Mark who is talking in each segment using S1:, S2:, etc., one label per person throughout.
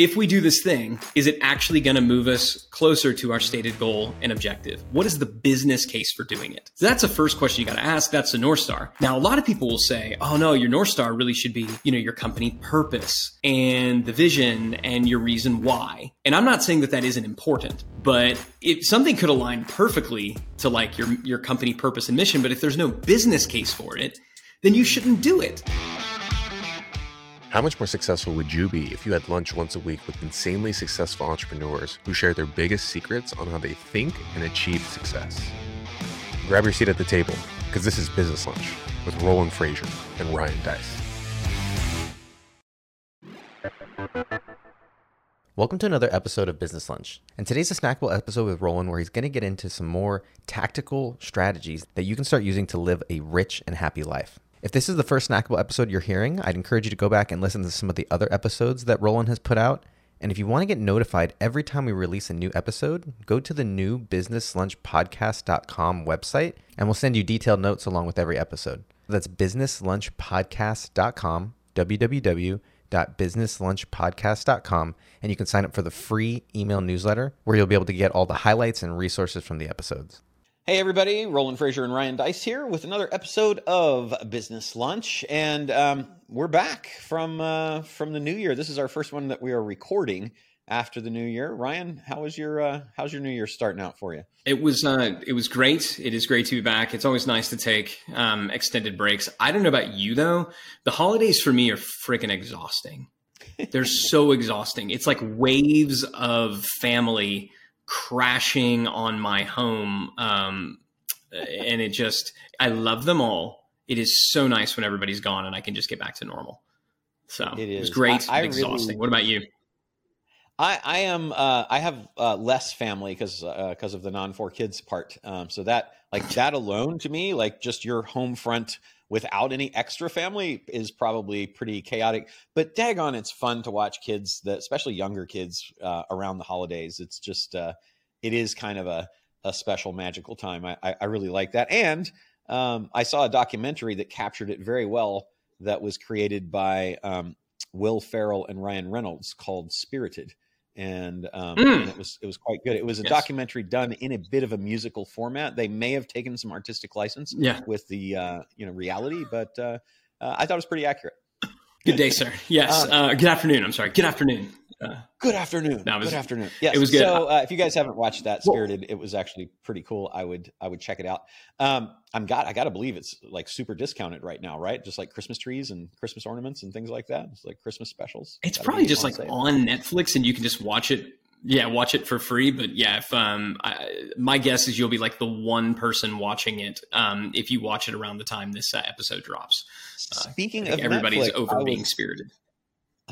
S1: if we do this thing, is it actually going to move us closer to our stated goal and objective? What is the business case for doing it? So that's the first question you got to ask. That's the North Star. Now, a lot of people will say, oh no, your North Star really should be, you know, your company purpose and the vision and your reason why. And I'm not saying that that isn't important, but if something could align perfectly to like your, your company purpose and mission, but if there's no business case for it, then you shouldn't do it.
S2: How much more successful would you be if you had lunch once a week with insanely successful entrepreneurs who share their biggest secrets on how they think and achieve success? Grab your seat at the table because this is Business Lunch with Roland Frasier and Ryan Deiss.
S3: Welcome to another episode of Business Lunch. And today's a snackable episode with Roland where he's going to get into some more tactical strategies that you can start using to live a rich and happy life. If this is the first snackable episode you're hearing, I'd encourage you to go back and listen to some of the other episodes that Roland has put out. And if you want to get notified every time we release a new episode, go to the new businesslunchpodcast.com website and we'll send you detailed notes along with every episode. That's businesslunchpodcast.com, www.businesslunchpodcast.com, and you can sign up for the free email newsletter where you'll be able to get all the highlights and resources from the episodes.
S4: Hey, everybody, Roland Frasier and Ryan Deiss here with another episode of Business Lunch. And um, we're back from uh, from the new year. This is our first one that we are recording after the new year. Ryan, how was your uh, how's your new year starting out for you?
S1: It was uh, it was great. It is great to be back. It's always nice to take um, extended breaks. I don't know about you though. The holidays for me are freaking exhausting. They're so exhausting. It's like waves of family crashing on my home. Um, and it just, I love them all. It is so nice when everybody's gone and I can just get back to normal. So it, it was great. I, I exhausting. Really, what about you?
S4: I, I am. Uh, I have uh, less family because because uh, of the non four kids part. Um, so that like that alone to me, like just your home front without any extra family is probably pretty chaotic. But daggone, it's fun to watch kids, that especially younger kids, uh, around the holidays. It's just uh, it is kind of a, a special magical time. I, I, I really like that. And um, I saw a documentary that captured it very well. That was created by um, Will Ferrell and Ryan Reynolds called Spirited. And, um, mm. and, it was it was quite good. It was a yes. documentary done in a bit of a musical format. They may have taken some artistic license
S1: yeah.
S4: with the uh, you know reality, but uh, uh, I thought it was pretty accurate.
S1: Good day, sir. Yes. Um, uh, good afternoon. I'm sorry. Good afternoon.
S4: Good afternoon. No, was, good afternoon. Yes. It was good. So uh, if you guys haven't watched that Spirited, it was actually pretty cool. I would I would check it out. Um, I'm got I got to believe it's like super discounted right now, right? Just like Christmas trees and Christmas ornaments and things like that. It's like Christmas specials.
S1: It's probably just like on Netflix and you can just watch it yeah, watch it for free. But yeah, if um, I, my guess is you'll be like the one person watching it um, if you watch it around the time this uh, episode drops.
S4: Uh, Speaking of
S1: everybody's
S4: Netflix,
S1: over was, being spirited.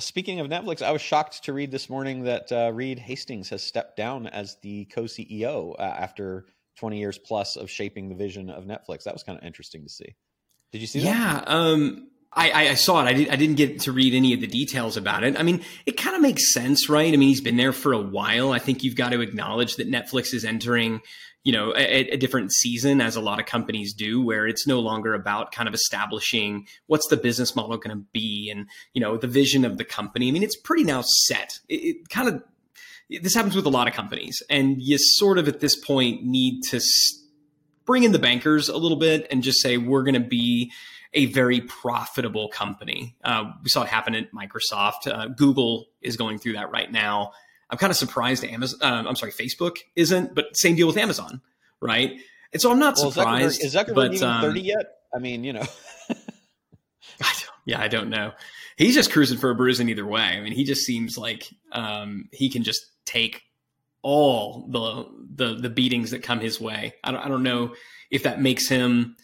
S4: Speaking of Netflix, I was shocked to read this morning that uh, Reed Hastings has stepped down as the co-CEO uh, after 20 years plus of shaping the vision of Netflix. That was kind of interesting to see. Did you see that?
S1: Yeah. Um, I, I, saw it. I, did, I didn't get to read any of the details about it. I mean, it kind of makes sense, right? I mean, he's been there for a while. I think you've got to acknowledge that Netflix is entering, you know, a, a different season, as a lot of companies do, where it's no longer about kind of establishing what's the business model going to be and you know the vision of the company. I mean, it's pretty now set. It, it kind of this happens with a lot of companies, and you sort of at this point need to bring in the bankers a little bit and just say we're going to be a very profitable company. Uh, we saw it happen at Microsoft. Uh, Google is going through that right now. I'm kind of surprised Amazon. Um, I'm sorry, Facebook isn't, but same deal with Amazon, right? And so I'm not well, surprised.
S4: Is Zuckerberg, is Zuckerberg but, even um, 30 yet? I mean, you know.
S1: I yeah, I don't know. He's just cruising for a bruising either way. I mean, he just seems like um, he can just take all the the the beatings that come his way. I don't I don't know if that makes him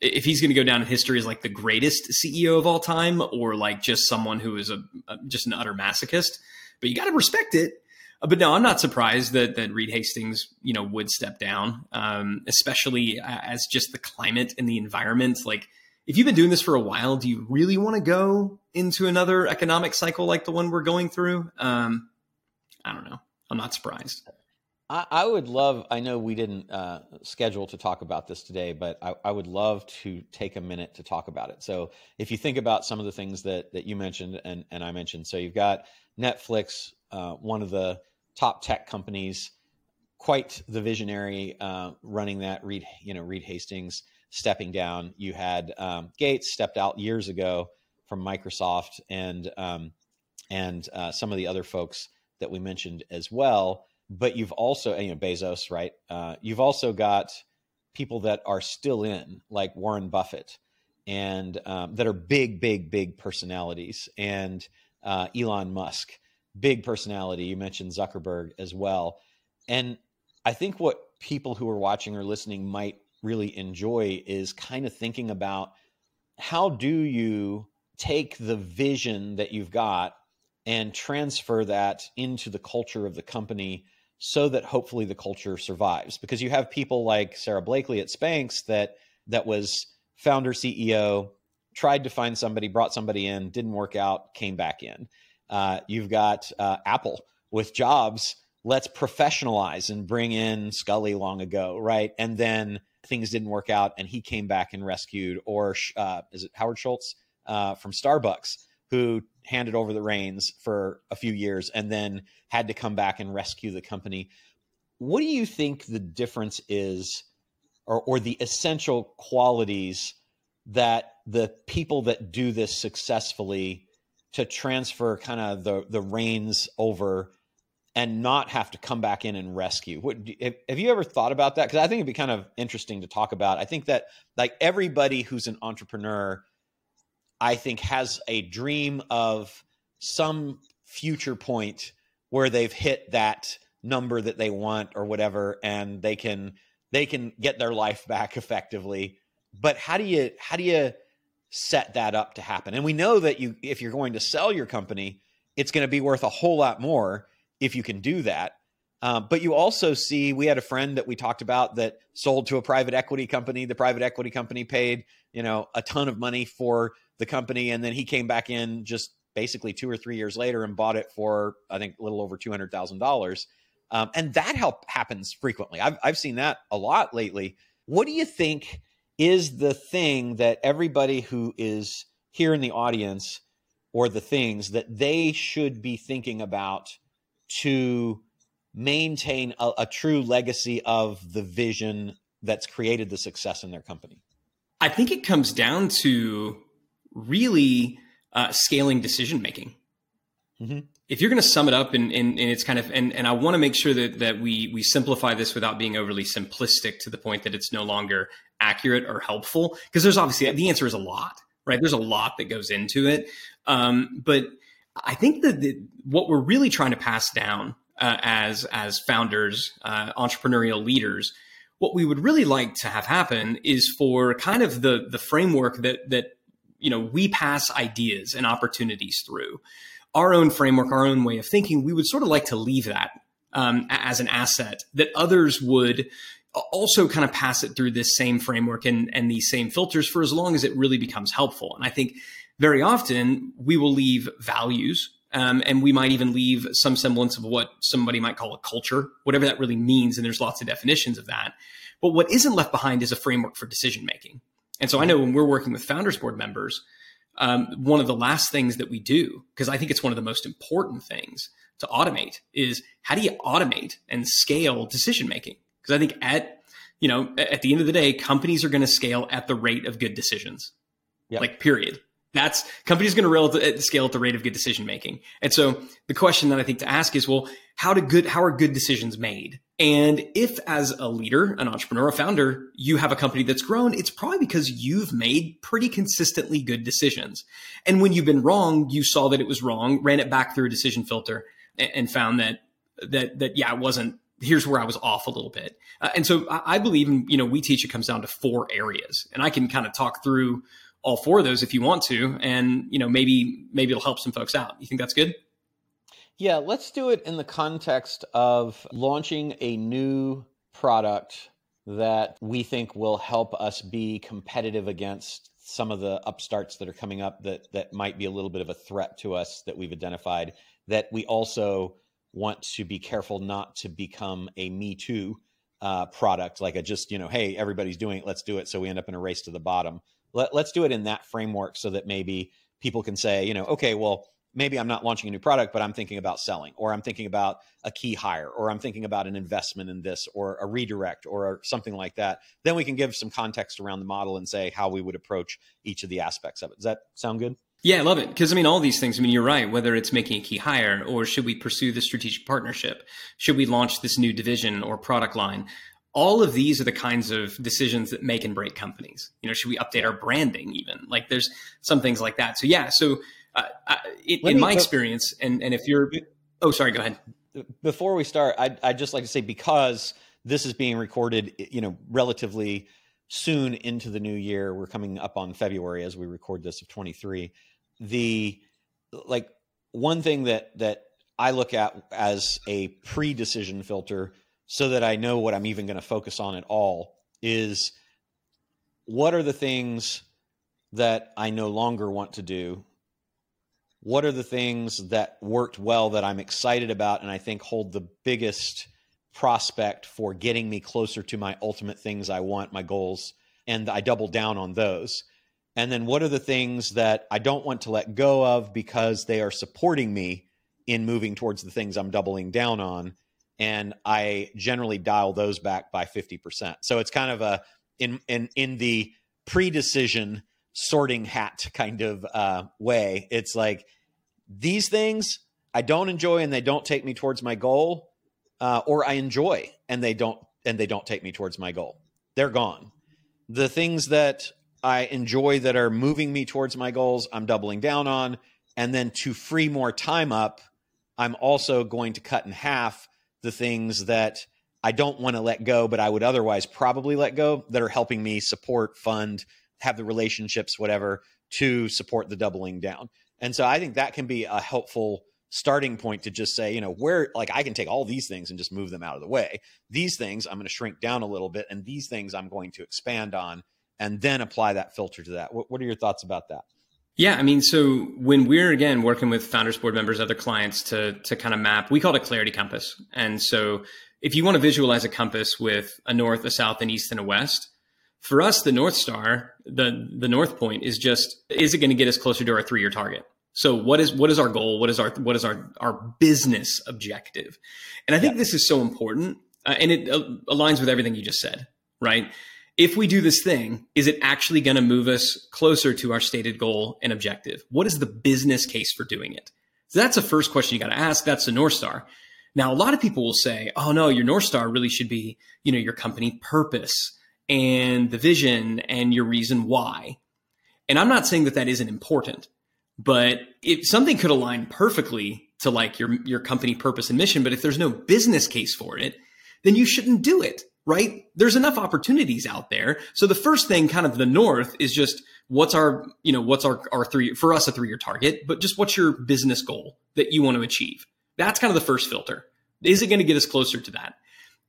S1: if he's going to go down in history as like the greatest CEO of all time or like just someone who is a, a just an utter masochist. But you got to respect it. Uh, but no, I'm not surprised that that Reed Hastings, you know, would step down, um, especially as just the climate and the environment. Like, if you've been doing this for a while, do you really want to go into another economic cycle like the one we're going through? Um, I don't know. I'm not surprised.
S4: I, I would love. I know we didn't uh, schedule to talk about this today, but I, I, would love to take a minute to talk about it. So, if you think about some of the things that that you mentioned and and I mentioned, so you've got Netflix uh, one of the top tech companies, quite the visionary uh, running that. Reed, you know, Reed Hastings stepping down. You had um, Gates stepped out years ago from Microsoft, and um, and uh, some of the other folks that we mentioned as well. But you've also, you know, Bezos, right? Uh, you've also got people that are still in, like Warren Buffett, and um, that are big, big, big personalities, and uh, Elon Musk, big personality. You mentioned Zuckerberg as well, and I think what people who are watching or listening might really enjoy is kind of thinking about how do you take the vision that you've got and transfer that into the culture of the company so that hopefully the culture survives. Because you have people like Sara Blakely at Spanx that that was founder CEO tried to find somebody brought somebody in didn't work out came back in uh, you've got uh, Apple with Jobs let's professionalize and bring in Sculley long ago right and then things didn't work out and he came back and rescued or uh, is it Howard Schultz uh, from Starbucks who handed over the reins for a few years and then had to come back and rescue the company. What do you think the difference is, or, or the essential qualities that the people that do this successfully to transfer kind of the, the reins over and not have to come back in and rescue. What, have you ever thought about that? Because I think it'd be kind of interesting to talk about. I think that like everybody who's an entrepreneur I think has a dream of some future point where they've hit that number that they want or whatever and they can they can get their life back effectively but how do you how do you set that up to happen and we know that you if you're going to sell your company it's going to be worth a whole lot more if you can do that um, but you also see we had a friend that we talked about that sold to a private equity company the private equity company paid you know a ton of money for the company, and then he came back in just basically two or three years later and bought it for I think a little over two hundred thousand um, dollars. And that help happens frequently. I've I've seen that a lot lately. What do you think is the thing that everybody who is here in the audience or the things that they should be thinking about to maintain a, a, true legacy of the vision that's created the success in their company?
S1: I think it comes down to really uh, scaling decision making. Mm-hmm. If you're going to sum it up, and, and, and it's kind of, and, and I want to make sure that, that we, we simplify this without being overly simplistic to the point that it's no longer accurate or helpful, because there's obviously the answer is a lot, right? There's a lot that goes into it. Um, but I think that the, what we're really trying to pass down uh, as as founders, uh, entrepreneurial leaders, what we would really like to have happen is for kind of the the framework that that you know we pass ideas and opportunities through our own framework our own way of thinking we would sort of like to leave that um, as an asset that others would also kind of pass it through this same framework and, and these same filters for as long as it really becomes helpful. And i think very often we will leave values um, and we might even leave some semblance of what somebody might call a culture whatever that really means and there's lots of definitions of that. But what isn't left behind is a framework for decision making and so I know when we're working with founders board members, um, one of the last things that we do, because I think it's one of the most important things to automate, is how do you automate and scale decision making? Because I think at you know at the end of the day, companies are going to scale at the rate of good decisions. Yep. Like period. That's companies going to scale at the rate of good decision making. And so the question that I think to ask is, well, how do good how are good decisions made? And if as a leader, an entrepreneur, a founder, you have a company that's grown, it's probably because you've made pretty consistently good decisions. And when you've been wrong, you saw that it was wrong, ran it back through a decision filter and found that that that yeah, it wasn't here's where I was off a little bit. Uh, and so I, I believe, in, you know, we teach it comes down to four areas, and I can kind of talk through all four of those if you want to, and you know, maybe maybe it'll help some folks out. You think that's good?
S4: Yeah, let's do it in the context of launching a new product that we think will help us be competitive against some of the upstarts that are coming up that that might be a little bit of a threat to us that we've identified that we also want to be careful not to become a me too uh, product. Like a just you know hey everybody's doing it let's do it. So we end up in a race to the bottom. Let, let's do it in that framework so that maybe people can say you know okay well maybe I'm not launching a new product, but I'm thinking about selling, or I'm thinking about a key hire, or I'm thinking about an investment in this, or a redirect, or something like that. Then we can give some context around the model and say how we would approach each of the aspects of it. Does that sound good?
S1: Yeah, I love it. Because I mean, all these things, I mean, you're right, whether it's making a key hire or should we pursue the strategic partnership? Should we launch this new division or product line? All of these are the kinds of decisions that make and break companies. You know, should we update our branding even? Like there's some things like that. So yeah, so in, in my experience, and, and if you're, oh, sorry, go ahead.
S4: Before we start, I'd, I'd just like to say, because this is being recorded, you know, relatively soon into the new year, we're coming up on February as we record this of 23 the like one thing that that I look at as a pre-decision filter so that I know what I'm even going to focus on at all is what are the things that I no longer want to do? What are the things that worked well that I'm excited about and I think hold the biggest prospect for getting me closer to my ultimate things I want, my goals, and I double down on those. And then what are the things that I don't want to let go of because they are supporting me in moving towards the things I'm doubling down on? And I generally dial those back by 50%. So it's kind of a in in in the pre-decision sorting hat kind of uh, way. It's like these things I don't enjoy and they don't take me towards my goal, uh, or I enjoy and they don't and they don't take me towards my goal. They're gone. The things that I enjoy that are moving me towards my goals, I'm doubling down on. And then to free more time up, I'm also going to cut in half the things that I don't want to let go, but I would otherwise probably let go that are helping me support, fund, have the relationships, whatever, to support the doubling down. And so I think that can be a helpful starting point to just say, you know, where like I can take all these things and just move them out of the way. These things I'm going to shrink down a little bit, and these things I'm going to expand on and then apply that filter to that. What, what are your thoughts about that?
S1: Yeah, I mean, so when we're again working with founders board members, other clients to to kind of map, we call it a clarity compass. And so if you want to visualize a compass with a north, a south, an east, and a west, for us, the North Star, the the North Point is just is it going to get us closer to our three year target? So what is what is our goal? What is our what is our our business objective? And I think yeah. this is so important, uh, and it uh, aligns with everything you just said, right? if we do this thing, is it actually going to move us closer to our stated goal and objective? What is the business case for doing it? So that's the first question you got to ask. That's the North Star. Now, a lot of people will say, oh no, your North Star really should be, you know, your company purpose and the vision and your reason why. And I'm not saying that that isn't important, but if something could align perfectly to like your, your company purpose and mission, but if there's no business case for it, then you shouldn't do it right? There's enough opportunities out there. So the first thing kind of the north is just what's our, you know, what's our, our three, for us, a three year target, but just what's your business goal that you want to achieve? That's kind of the first filter. Is it going to get us closer to that?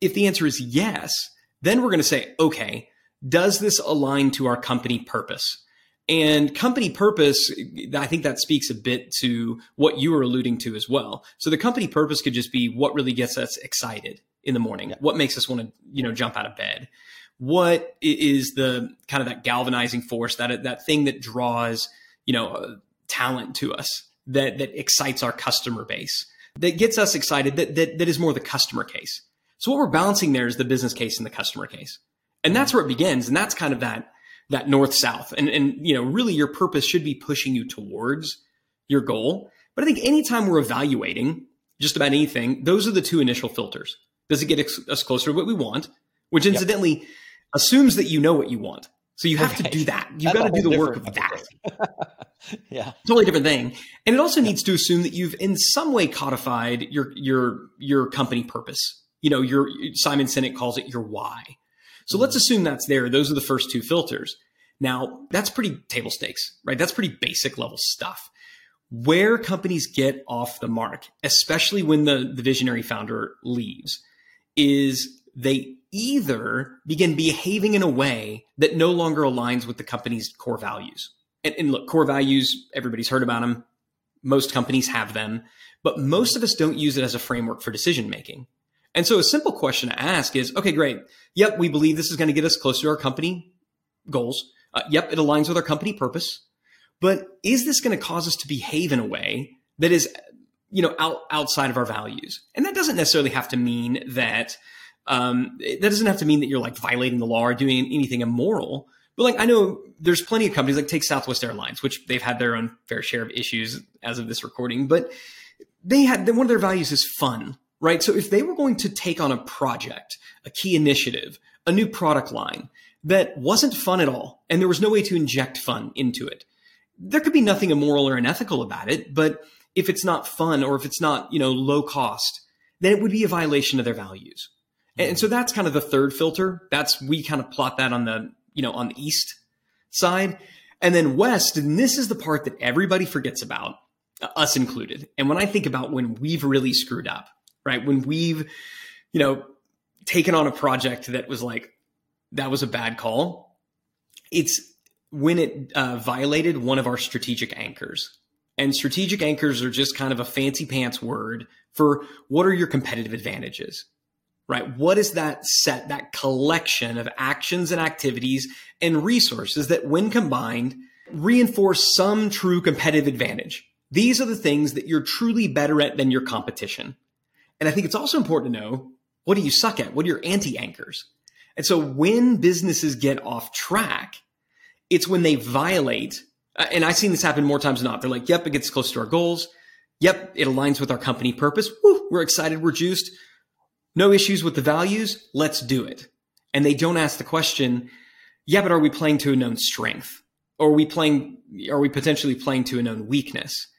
S1: If the answer is yes, then we're going to say, okay, does this align to our company purpose? And company purpose, I think that speaks a bit to what you were alluding to as well. So the company purpose could just be what really gets us excited in the morning? Yeah. What makes us want to, you know, jump out of bed? What is the kind of that galvanizing force, that that thing that draws, you know, talent to us, that that excites our customer base, that gets us excited, that that that is more the customer case. So what we're balancing there is the business case and the customer case, and that's where it begins, and that's kind of that that north south, and and you know, really your purpose should be pushing you towards your goal. But I think anytime we're evaluating just about anything, those are the two initial filters. Does it get us closer to what we want? Which incidentally yep. assumes that you know what you want. So you have right. to do that. You've got to do the work of that.
S4: yeah.
S1: Totally different thing. And it also yeah. needs to assume that you've in some way codified your your your company purpose. You know, your Simon Sinek calls it your why. So mm-hmm. let's assume that's there. Those are the first two filters. Now, that's pretty table stakes, right? That's pretty basic level stuff. Where companies get off the mark, especially when the, the visionary founder leaves, is they either begin behaving in a way that no longer aligns with the company's core values. And, and, look, core values, everybody's heard about them. Most companies have them, but most of us don't use it as a framework for decision making. And so a simple question to ask is, okay, great. Yep, we believe this is going to get us closer to our company goals. Uh, yep, it aligns with our company purpose. But is this going to cause us to behave in a way that is, you know, out, outside of our values. And that doesn't necessarily have to mean that, um, that doesn't have to mean that you're like violating the law or doing anything immoral. But like, I know there's plenty of companies like take Southwest Airlines, which they've had their own fair share of issues as of this recording, but they had one of their values is fun, right? So if they were going to take on a project, a key initiative, a new product line that wasn't fun at all, and there was no way to inject fun into it, there could be nothing immoral or unethical about it. But if it's not fun or if it's not, you know, low cost, then it would be a violation of their values. Mm-hmm. And so that's kind of the third filter. That's we kind of plot that on the, you know, on the east side. And then west, and this is the part that everybody forgets about, us included. And when I think about when we've really screwed up, right? When we've, you know, taken on a project that was like, that was a bad call. It's when it uh, violated one of our strategic anchors. And strategic anchors are just kind of a fancy pants word for what are your competitive advantages, right? What is that set, that collection of actions and activities and resources that, when combined, reinforce some true competitive advantage? These are the things that you're truly better at than your competition. And I think it's also important to know what do you suck at? What are your anti anchors? And so when businesses get off track, it's when they violate, uh, and I've seen this happen more times than not. They're like, yep, it gets close to our goals. Yep, it aligns with our company purpose. Woo, we're excited, we're juiced. No issues with the values. Let's do it. And they don't ask the question, yeah, but are we playing to a known strength? Or are we playing, are we potentially playing to a known weakness?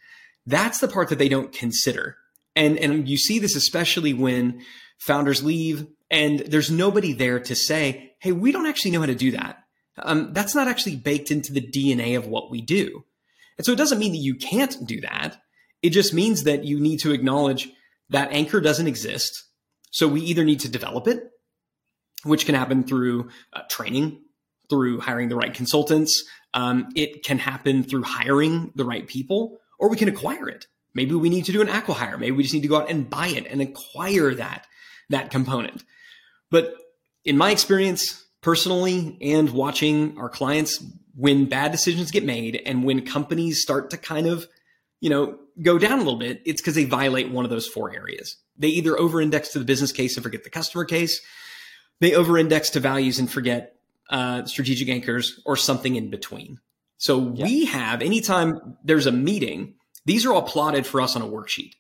S1: That's the part that they don't consider. And, and you see this especially when founders leave and there's nobody there to say, Hey, we don't actually know how to do that. Um, that's not actually baked into the DNA of what we do. And so it doesn't mean that you can't do that. It just means that you need to acknowledge that anchor doesn't exist. So we either need to develop it, which can happen through uh, training, through hiring the right consultants. Um, it can happen through hiring the right people, or we can acquire it. Maybe we need to do an acquihire. Maybe we just need to go out and buy it and acquire that, that component. But in my experience, personally, and watching our clients, when bad decisions get made and when companies start to kind of, you know, go down a little bit, it's because they violate one of those four areas. They either over index to the business case and forget the customer case. They over index to values and forget uh, strategic anchors or something in between. So yeah. we have anytime there's a meeting, these are all plotted for us on a worksheet,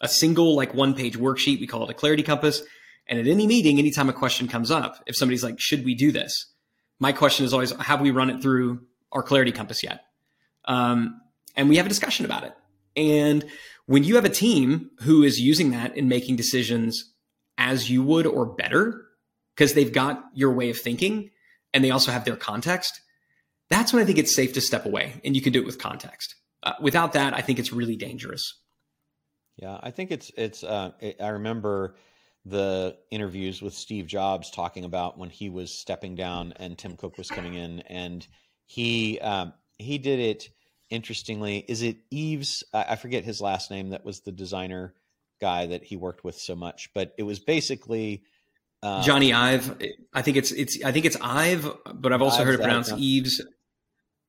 S1: a single like one page worksheet. We call it a clarity compass. And at any meeting, anytime a question comes up, if somebody's like, should we do this? My question is always, have we run it through our clarity compass yet? Um, and we have a discussion about it. And when you have a team who is using that in making decisions as you would or better, because they've got your way of thinking and they also have their context, that's when I think it's safe to step away and you can do it with context. Uh, without that, I think it's really dangerous.
S4: Yeah, I think it's it's. Uh, it, I remember the interviews with Steve Jobs talking about when he was stepping down and Tim Cook was coming in, and he um, he did it interestingly. Is it Eves? I forget his last name. That was the designer guy that he worked with so much, but it was basically
S1: uh, Jony Ive. I think it's it's I think it's Ive, but I've also Ives, heard it pronounced Eves.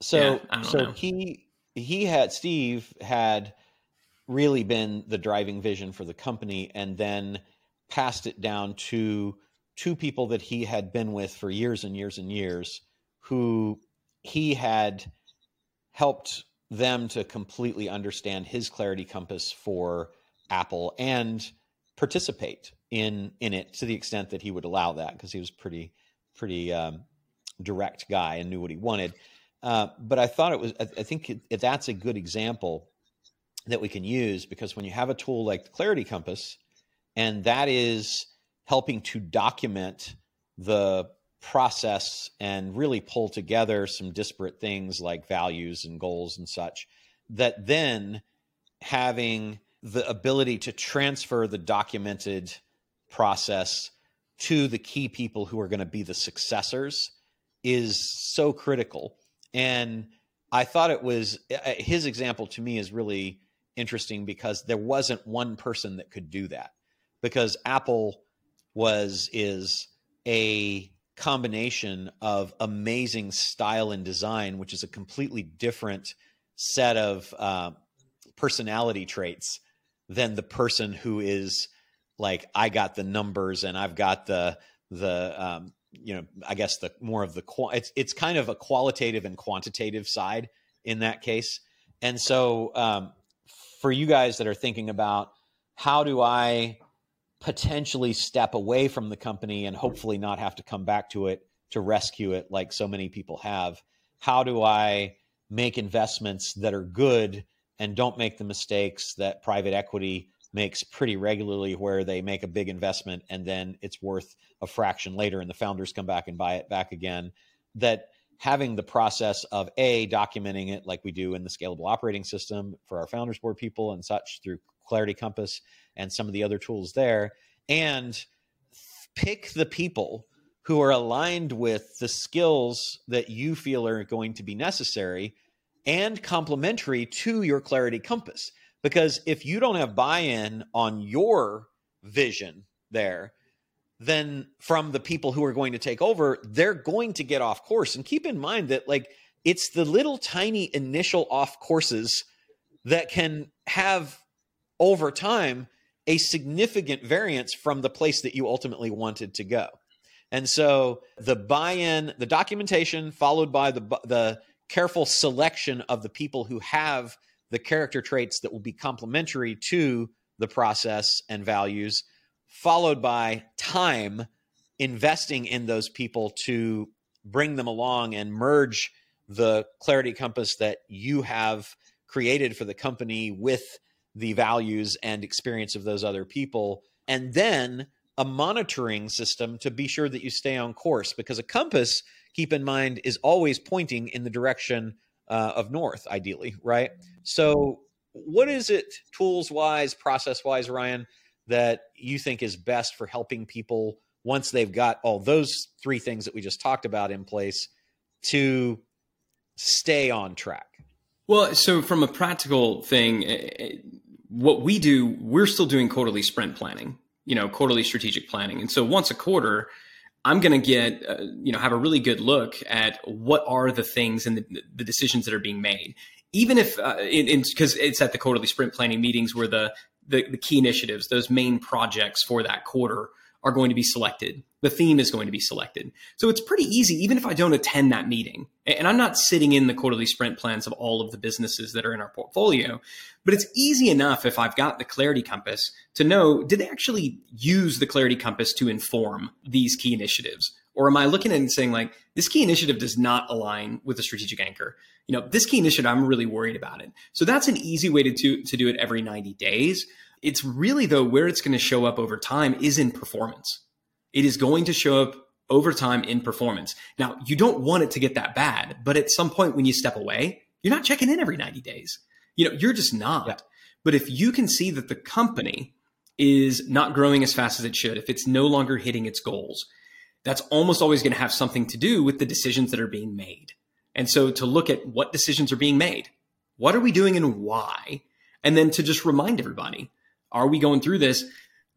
S4: So yeah, so know. he he had Steve had really been the driving vision for the company, and then passed it down to two people that he had been with for years and years and years who he had helped them to completely understand his clarity compass for Apple and participate in in it to the extent that he would allow that because he was pretty pretty um, direct guy and knew what he wanted. Uh, but I thought it was I, I think it, that's a good example that we can use because when you have a tool like the Clarity Compass, and that is helping to document the process and really pull together some disparate things like values and goals and such that then having the ability to transfer the documented process to the key people who are going to be the successors is so critical and i thought it was uh, his example to me is really interesting because there wasn't one person that could do that because Apple was is a combination of amazing style and design, which is a completely different set of uh, personality traits than the person who is like I got the numbers and I've got the the um, you know I guess the more of the it's it's kind of a qualitative and quantitative side in that case. And so um, for you guys that are thinking about how do I potentially step away from the company and hopefully not have to come back to it to rescue it like so many people have, how do I make investments that are good and don't make the mistakes that private equity makes pretty regularly where they make a big investment and then it's worth a fraction later and the founders come back and buy it back again that having the process of a documenting it like we do in the scalable operating system for our founders board people and such through clarity compass and some of the other tools there and pick the people who are aligned with the skills that you feel are going to be necessary and complementary to your clarity compass because if you don't have buy-in on your vision there then from the people who are going to take over they're going to get off course. And keep in mind that like it's the little tiny initial off courses that can have over time a significant variance from the place that you ultimately wanted to go. And so the buy-in the documentation followed by the the careful selection of the people who have the character traits that will be complementary to the process and values, followed by time investing in those people to bring them along and merge the clarity compass that you have created for the company with the values and experience of those other people. And then a monitoring system to be sure that you stay on course because a compass, keep in mind, is always pointing in the direction uh, of north, ideally, right? So, what is it, tools wise, process wise, Ryan, that you think is best for helping people once they've got all those three things that we just talked about in place to stay on track?
S1: Well, so from a practical thing, eh, eh, what we do, we're still doing quarterly sprint planning, you know, quarterly strategic planning. And so once a quarter, I'm going to get, uh, you know, have a really good look at what are the things and the, the decisions that are being made. Even if, because uh, it's at the quarterly sprint planning meetings where the, the, the key initiatives, those main projects for that quarter are going to be selected. The theme is going to be selected. So it's pretty easy, even if I don't attend that meeting. And I'm not sitting in the quarterly sprint plans of all of the businesses that are in our portfolio, but it's easy enough if I've got the clarity compass to know did they actually use the clarity compass to inform these key initiatives? Or am I looking at it and saying, like, this key initiative does not align with the strategic anchor? You know, this key initiative, I'm really worried about it. So that's an easy way to, to, to do it every 90 days. It's really, though, where it's going to show up over time is in performance. It is going to show up over time in performance. Now, you don't want it to get that bad, but at some point when you step away, you're not checking in every 90 days. You know, you're just not. Yeah. But if you can see that the company is not growing as fast as it should, if it's no longer hitting its goals, that's almost always going to have something to do with the decisions that are being made. And so to look at what decisions are being made, what are we doing and why? And then to just remind everybody, are we going through this?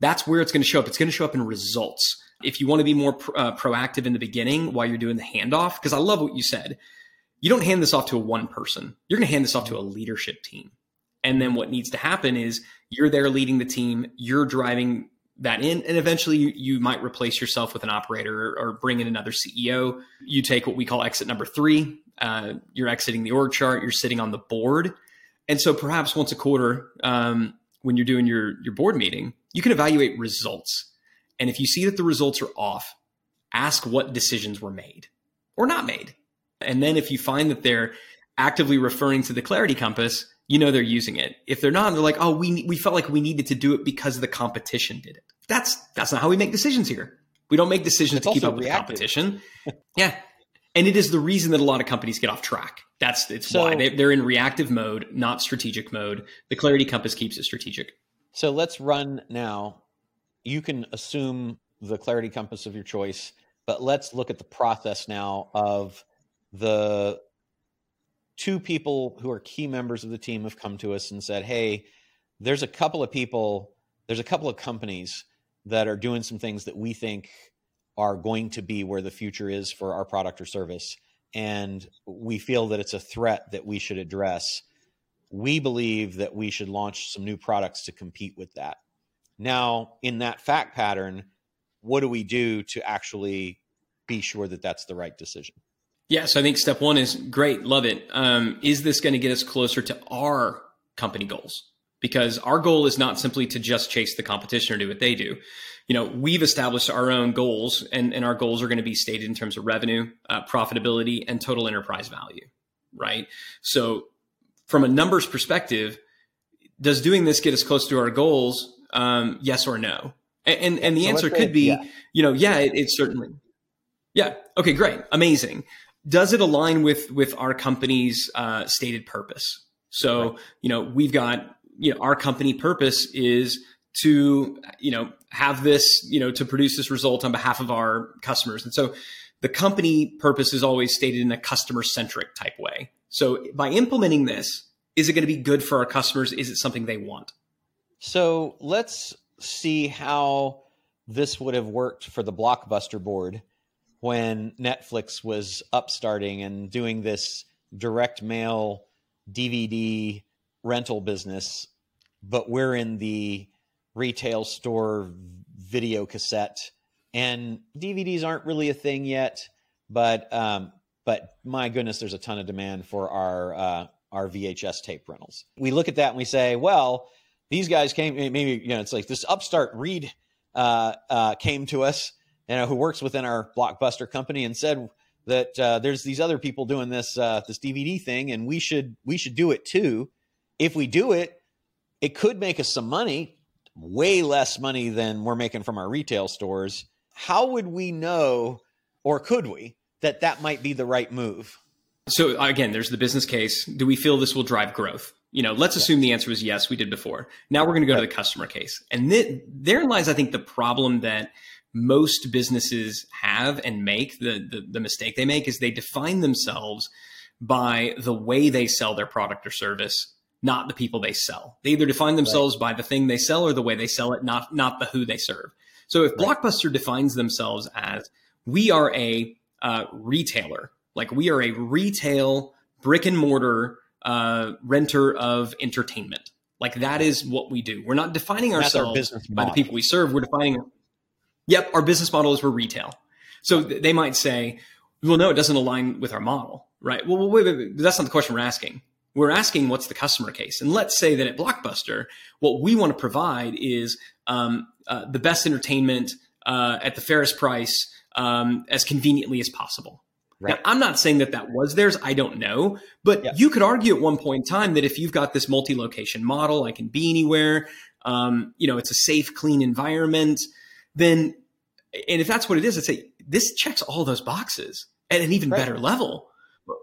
S1: That's where it's going to show up. It's going to show up in results. If you want to be more uh, proactive in the beginning while you're doing the handoff, because I love what you said, you don't hand this off to a one person. You're going to hand this off to a leadership team. And then what needs to happen is you're there leading the team, you're driving that in, and eventually you, you might replace yourself with an operator or, or, bring in another CEO. You take what we call exit number three. Uh, you're exiting the org chart. You're sitting on the board, and so perhaps once a quarter, um, when you're doing your your board meeting, you can evaluate results. And if you see that the results are off, ask what decisions were made or not made. And then if you find that they're actively referring to the clarity compass, you know they're using it. If they're not, they're like, "Oh, we we felt like we needed to do it because the competition did it." That's that's not how we make decisions here. We don't make decisions it's to keep up with the competition. yeah, and it is the reason that a lot of companies get off track. That's it's so, why they, they're in reactive mode, not strategic mode. The clarity compass keeps it strategic.
S4: So let's run now. You can assume the clarity compass of your choice, but let's look at the process now of the two people who are key members of the team have come to us and said, "Hey, there's a couple of people, there's a couple of companies that are doing some things that we think are going to be where the future is for our product or service, and we feel that it's a threat that we should address. we believe that we should launch some new products to compete with that. Now, in that fact pattern, what do we do to actually be sure that that's the right decision?
S1: Yes, I think step one is great, love it. Um, is this going to get us closer to our company goals? Because our goal is not simply to just chase the competition or do what they do. You know, we've established our own goals, and, and our goals are going to be stated in terms of revenue, uh, profitability, and total enterprise value, right? So, from a numbers perspective, does doing this get us close to our goals? Um, yes or no? And and, and the so answer could be, yeah. you know, yeah, it, it certainly. Yeah. Okay. Great. Amazing does it align with with our company's uh, stated purpose? So right. you know we've got you know our company purpose is to you know have this you know to produce this result on behalf of our customers, and so the company purpose is always stated in a customer centric type way. So by implementing this, is it going to be good for our customers? Is it something they want?
S4: So let's see how this would have worked for the Blockbuster board when Netflix was upstarting and doing this direct mail DVD rental business, but we're in the retail store video cassette and DVDs aren't really a thing yet, but um, but my goodness, there's a ton of demand for our uh, our VHS tape rentals. We look at that and we say, well, these guys came. Maybe you know, it's like this upstart Reed uh, uh, came to us you know, who works within our blockbuster company and said that uh, there's these other people doing this uh, this DVD thing, and we should we should do it too. If we do it, it could make us some money, way less money than we're making from our retail stores. How would we know, or could we, that that might be the right move?
S1: So again, there's the business case. Do we feel this will drive growth? You know, let's yeah. assume the answer is yes, we did before. Now we're going to go right. to the customer case. And th- therein lies, I think, the problem that most businesses have and make the, the, the mistake they make is they define themselves by the way they sell their product or service not the people they sell they either define themselves right. by the thing they sell or the way they sell it not not the who they serve so if right. blockbuster defines themselves as we are a uh, retailer like we are a retail brick and mortar uh, renter of entertainment like that is what we do we're not defining ourselves by the people we serve we're defining Yep, our business model is for retail. So they might say, well, no, it doesn't align with our model, right? Well, wait, wait, wait, that's not the question we're asking. We're asking what's the customer case. And let's say that at Blockbuster, what we want to provide is um, uh, the best entertainment uh, at the fairest price um, as conveniently as possible. Right. Now, I'm not saying that that was theirs. I don't know. But yeah. you could argue at one point in time that if you've got this multi location model, I can be anywhere, um, you know, it's a safe, clean environment then and if that's what it is, I'd say this checks all those boxes at an even right. better level.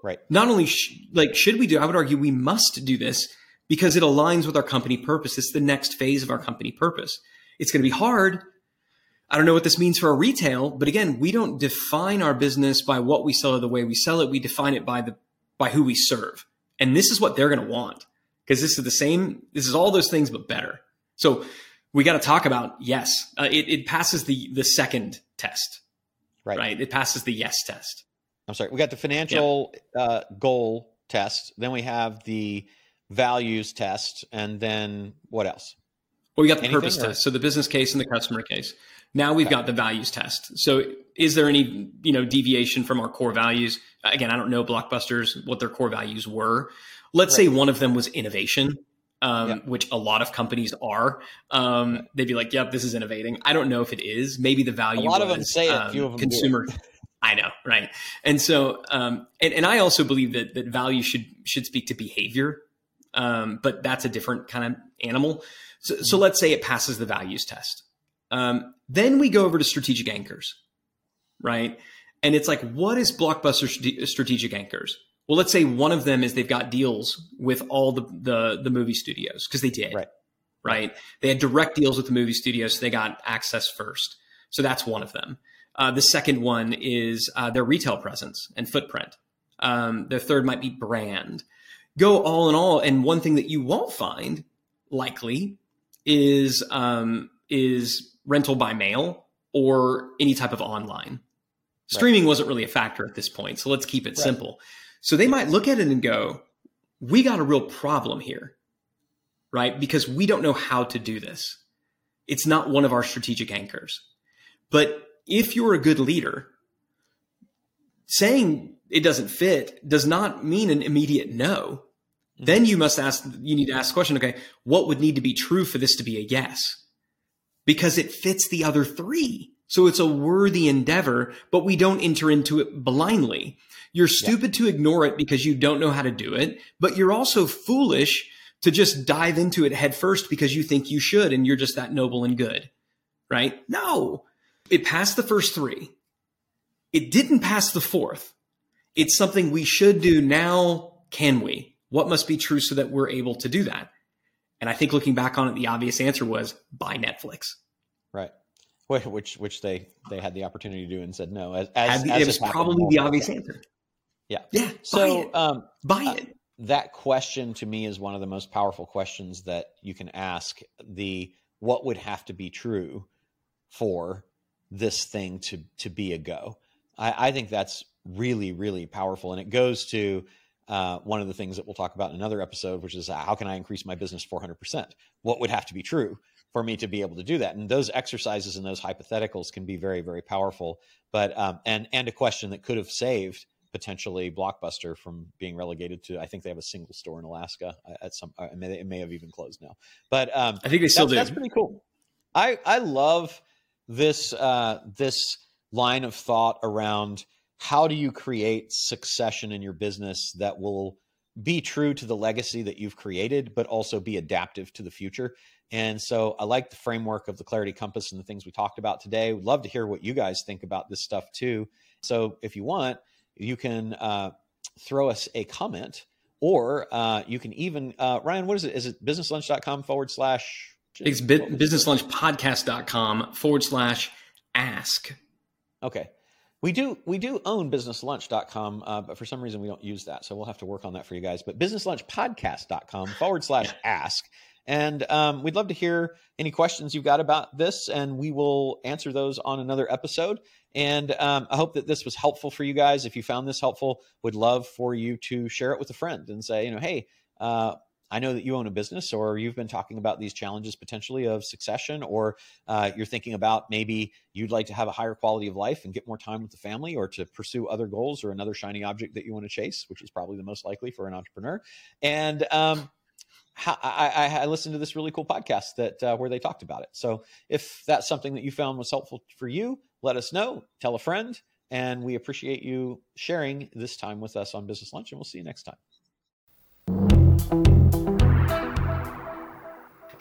S4: Right.
S1: Not only sh- like should we do, I would argue we must do this because it aligns with our company purpose. It's the next phase of our company purpose. It's going to be hard. I don't know what this means for our retail, but again, we don't define our business by what we sell or the way we sell it. We define it by the by who we serve. And this is what they're going to want because this is the same. This is all those things, but better. So we got to talk about yes. Uh, it, it passes the the second test, right? Right. It passes the yes test.
S4: I'm sorry. We got the financial uh, goal test. Then we have the values test, and then what else?
S1: Well, we got the Anything purpose or? test. So the business case and the customer case. Now we've okay. got the values test. So is there any you know deviation from our core values? Again, I don't know Blockbusters what their core values were. Let's right. say one of them was innovation um, yeah. which a lot of companies are. Um, they'd be like, "Yep, this is innovating." I don't know if it is. Maybe the value.
S4: A lot
S1: was,
S4: of them say it. Um, few of them
S1: consumer. I know, right? And so, um, and, and I also believe that that value should should speak to behavior, um, but that's a different kind of animal. So, so let's say it passes the values test. Um, then we go over to strategic anchors, right? And it's like, what is blockbuster strategic anchors? Well, let's say one of them is they've got deals with all the the, the movie studios because they did.
S4: Right.
S1: Right. They had direct deals with the movie studios, so they got access first. So that's one of them. Uh, the second one is uh, their retail presence and footprint. Um, the third might be brand. Go all in all, and one thing that you won't find likely is um, is rental by mail or any type of online. Streaming right. wasn't really a factor at this point, so let's keep it right. simple. So they might look at it and go, we got a real problem here, right? Because we don't know how to do this. It's not one of our strategic anchors. But if you're a good leader, saying it doesn't fit does not mean an immediate no. Mm-hmm. Then you must ask, you need to ask the question, okay, what would need to be true for this to be a yes? Because it fits the other three. So it's a worthy endeavor, but we don't enter into it blindly. You're stupid yeah. to ignore it because you don't know how to do it, but you're also foolish to just dive into it head first because you think you should and you're just that noble and good, right? No, it passed the first three. It didn't pass the fourth. It's something we should do now. Can we? What must be true so that we're able to do that? And I think looking back on it, the obvious answer was buy Netflix.
S4: Right. Which which they they had the opportunity to do and said no. As, as,
S1: as it was probably the obvious answer.
S4: Yeah.
S1: Yeah.
S4: So
S1: buy it. Um, buy uh, it. Uh,
S4: that question to me is one of the most powerful questions that you can ask. The what would have to be true for this thing to to be a go. I, I think that's really really powerful, and it goes to uh, one of the things that we'll talk about in another episode, which is uh, how can I increase my business 400%? What would have to be true for me to be able to do that? And those exercises and those hypotheticals can be very, very powerful. But um, and and a question that could have saved potentially Blockbuster from being relegated to. I think they have a single store in Alaska uh, at some. Uh, it may, it may have even closed now. But um,
S1: I think they still
S4: that's,
S1: do.
S4: That's pretty cool. I I love this uh, this line of thought around how do you create succession in your business that will be true to the legacy that you've created, but also be adaptive to the future. And so I like the framework of the Clarity Compass and the things we talked about today. Would love to hear what you guys think about this stuff too. So if you want, you can uh, throw us a comment or uh, you can even, uh, Ryan, what is it? Is it businesslunch.com forward slash
S1: it's businesslunchpodcast.com forward slash ask.
S4: Okay. We do we do own businesslunch.com, uh, but for some reason we don't use that. So we'll have to work on that for you guys. But businesslunchpodcast.com forward slash ask. And um, we'd love to hear any questions you've got about this, and we will answer those on another episode. And um, I hope that this was helpful for you guys. If you found this helpful, would love for you to share it with a friend and say, you know, hey, uh, I know that you own a business or you've been talking about these challenges potentially of succession, or uh, you're thinking about maybe you'd like to have a higher quality of life and get more time with the family or to pursue other goals or another shiny object that you want to chase, which is probably the most likely for an entrepreneur. And, um, I, I, listened to this really cool podcast that uh, where they talked about it. So if that's something that you found was helpful for you, let us know. Tell a friend, and we appreciate you sharing this time with us on Business Lunch. And we'll see you next time.